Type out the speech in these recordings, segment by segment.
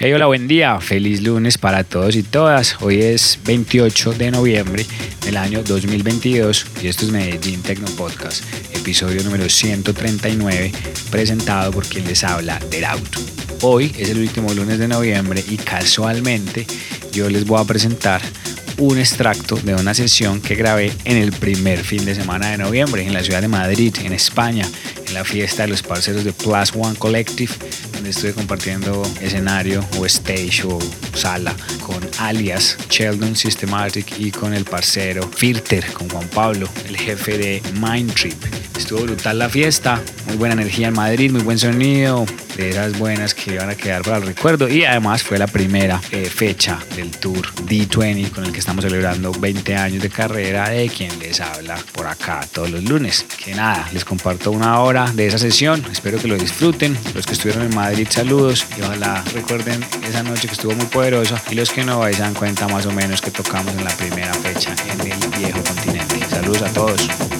Hey, hola, buen día. Feliz lunes para todos y todas. Hoy es 28 de noviembre del año 2022 y esto es Medellín Tecno Podcast, episodio número 139, presentado por quien les habla, del auto. Hoy es el último lunes de noviembre y casualmente yo les voy a presentar un extracto de una sesión que grabé en el primer fin de semana de noviembre en la ciudad de Madrid, en España, la fiesta de los parceros de Plus One Collective, donde estuve compartiendo escenario o stage o sala con alias Sheldon Systematic y con el parcero Filter, con Juan Pablo, el jefe de Mind Trip. Estuvo brutal la fiesta, muy buena energía en Madrid, muy buen sonido, de esas buenas que van a quedar para el recuerdo y además fue la primera eh, fecha del tour D20 con el que estamos celebrando 20 años de carrera de quien les habla por acá todos los lunes. Que nada, les comparto una hora de esa sesión, espero que lo disfruten, los que estuvieron en Madrid saludos y ojalá recuerden esa noche que estuvo muy poderosa y los que no ahí se dan cuenta más o menos que tocamos en la primera fecha en el viejo continente. Saludos a todos.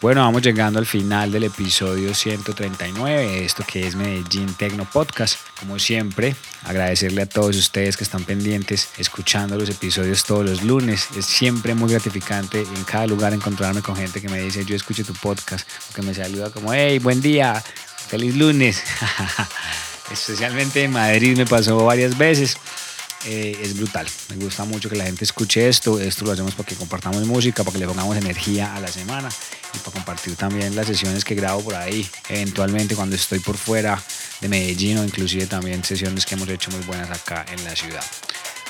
Bueno, vamos llegando al final del episodio 139, esto que es Medellín Tecno Podcast. Como siempre, agradecerle a todos ustedes que están pendientes, escuchando los episodios todos los lunes. Es siempre muy gratificante en cada lugar encontrarme con gente que me dice, yo escucho tu podcast, o que me saluda como, hey, buen día, feliz lunes. Especialmente en Madrid me pasó varias veces. Eh, es brutal. Me gusta mucho que la gente escuche esto. Esto lo hacemos para que compartamos música, para que le pongamos energía a la semana y para compartir también las sesiones que grabo por ahí. Eventualmente cuando estoy por fuera de Medellín o inclusive también sesiones que hemos hecho muy buenas acá en la ciudad.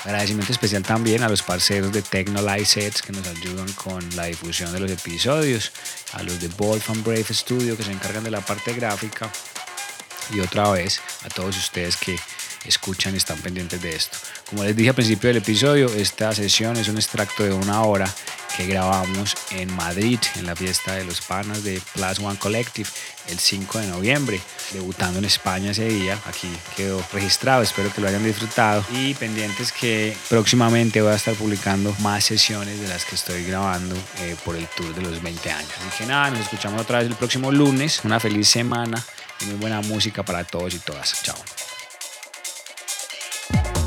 Agradecimiento especial también a los parceros de Technolize Sets que nos ayudan con la difusión de los episodios, a los de Wolf and Brave Studio que se encargan de la parte gráfica y otra vez a todos ustedes que escuchan están pendientes de esto. Como les dije al principio del episodio, esta sesión es un extracto de una hora que grabamos en Madrid en la fiesta de los panas de Plus One Collective el 5 de noviembre, debutando en España ese día. Aquí quedó registrado, espero que lo hayan disfrutado y pendientes que próximamente voy a estar publicando más sesiones de las que estoy grabando eh, por el tour de los 20 años. Así que nada, nos escuchamos otra vez el próximo lunes. Una feliz semana y muy buena música para todos y todas. Chao. Thank you.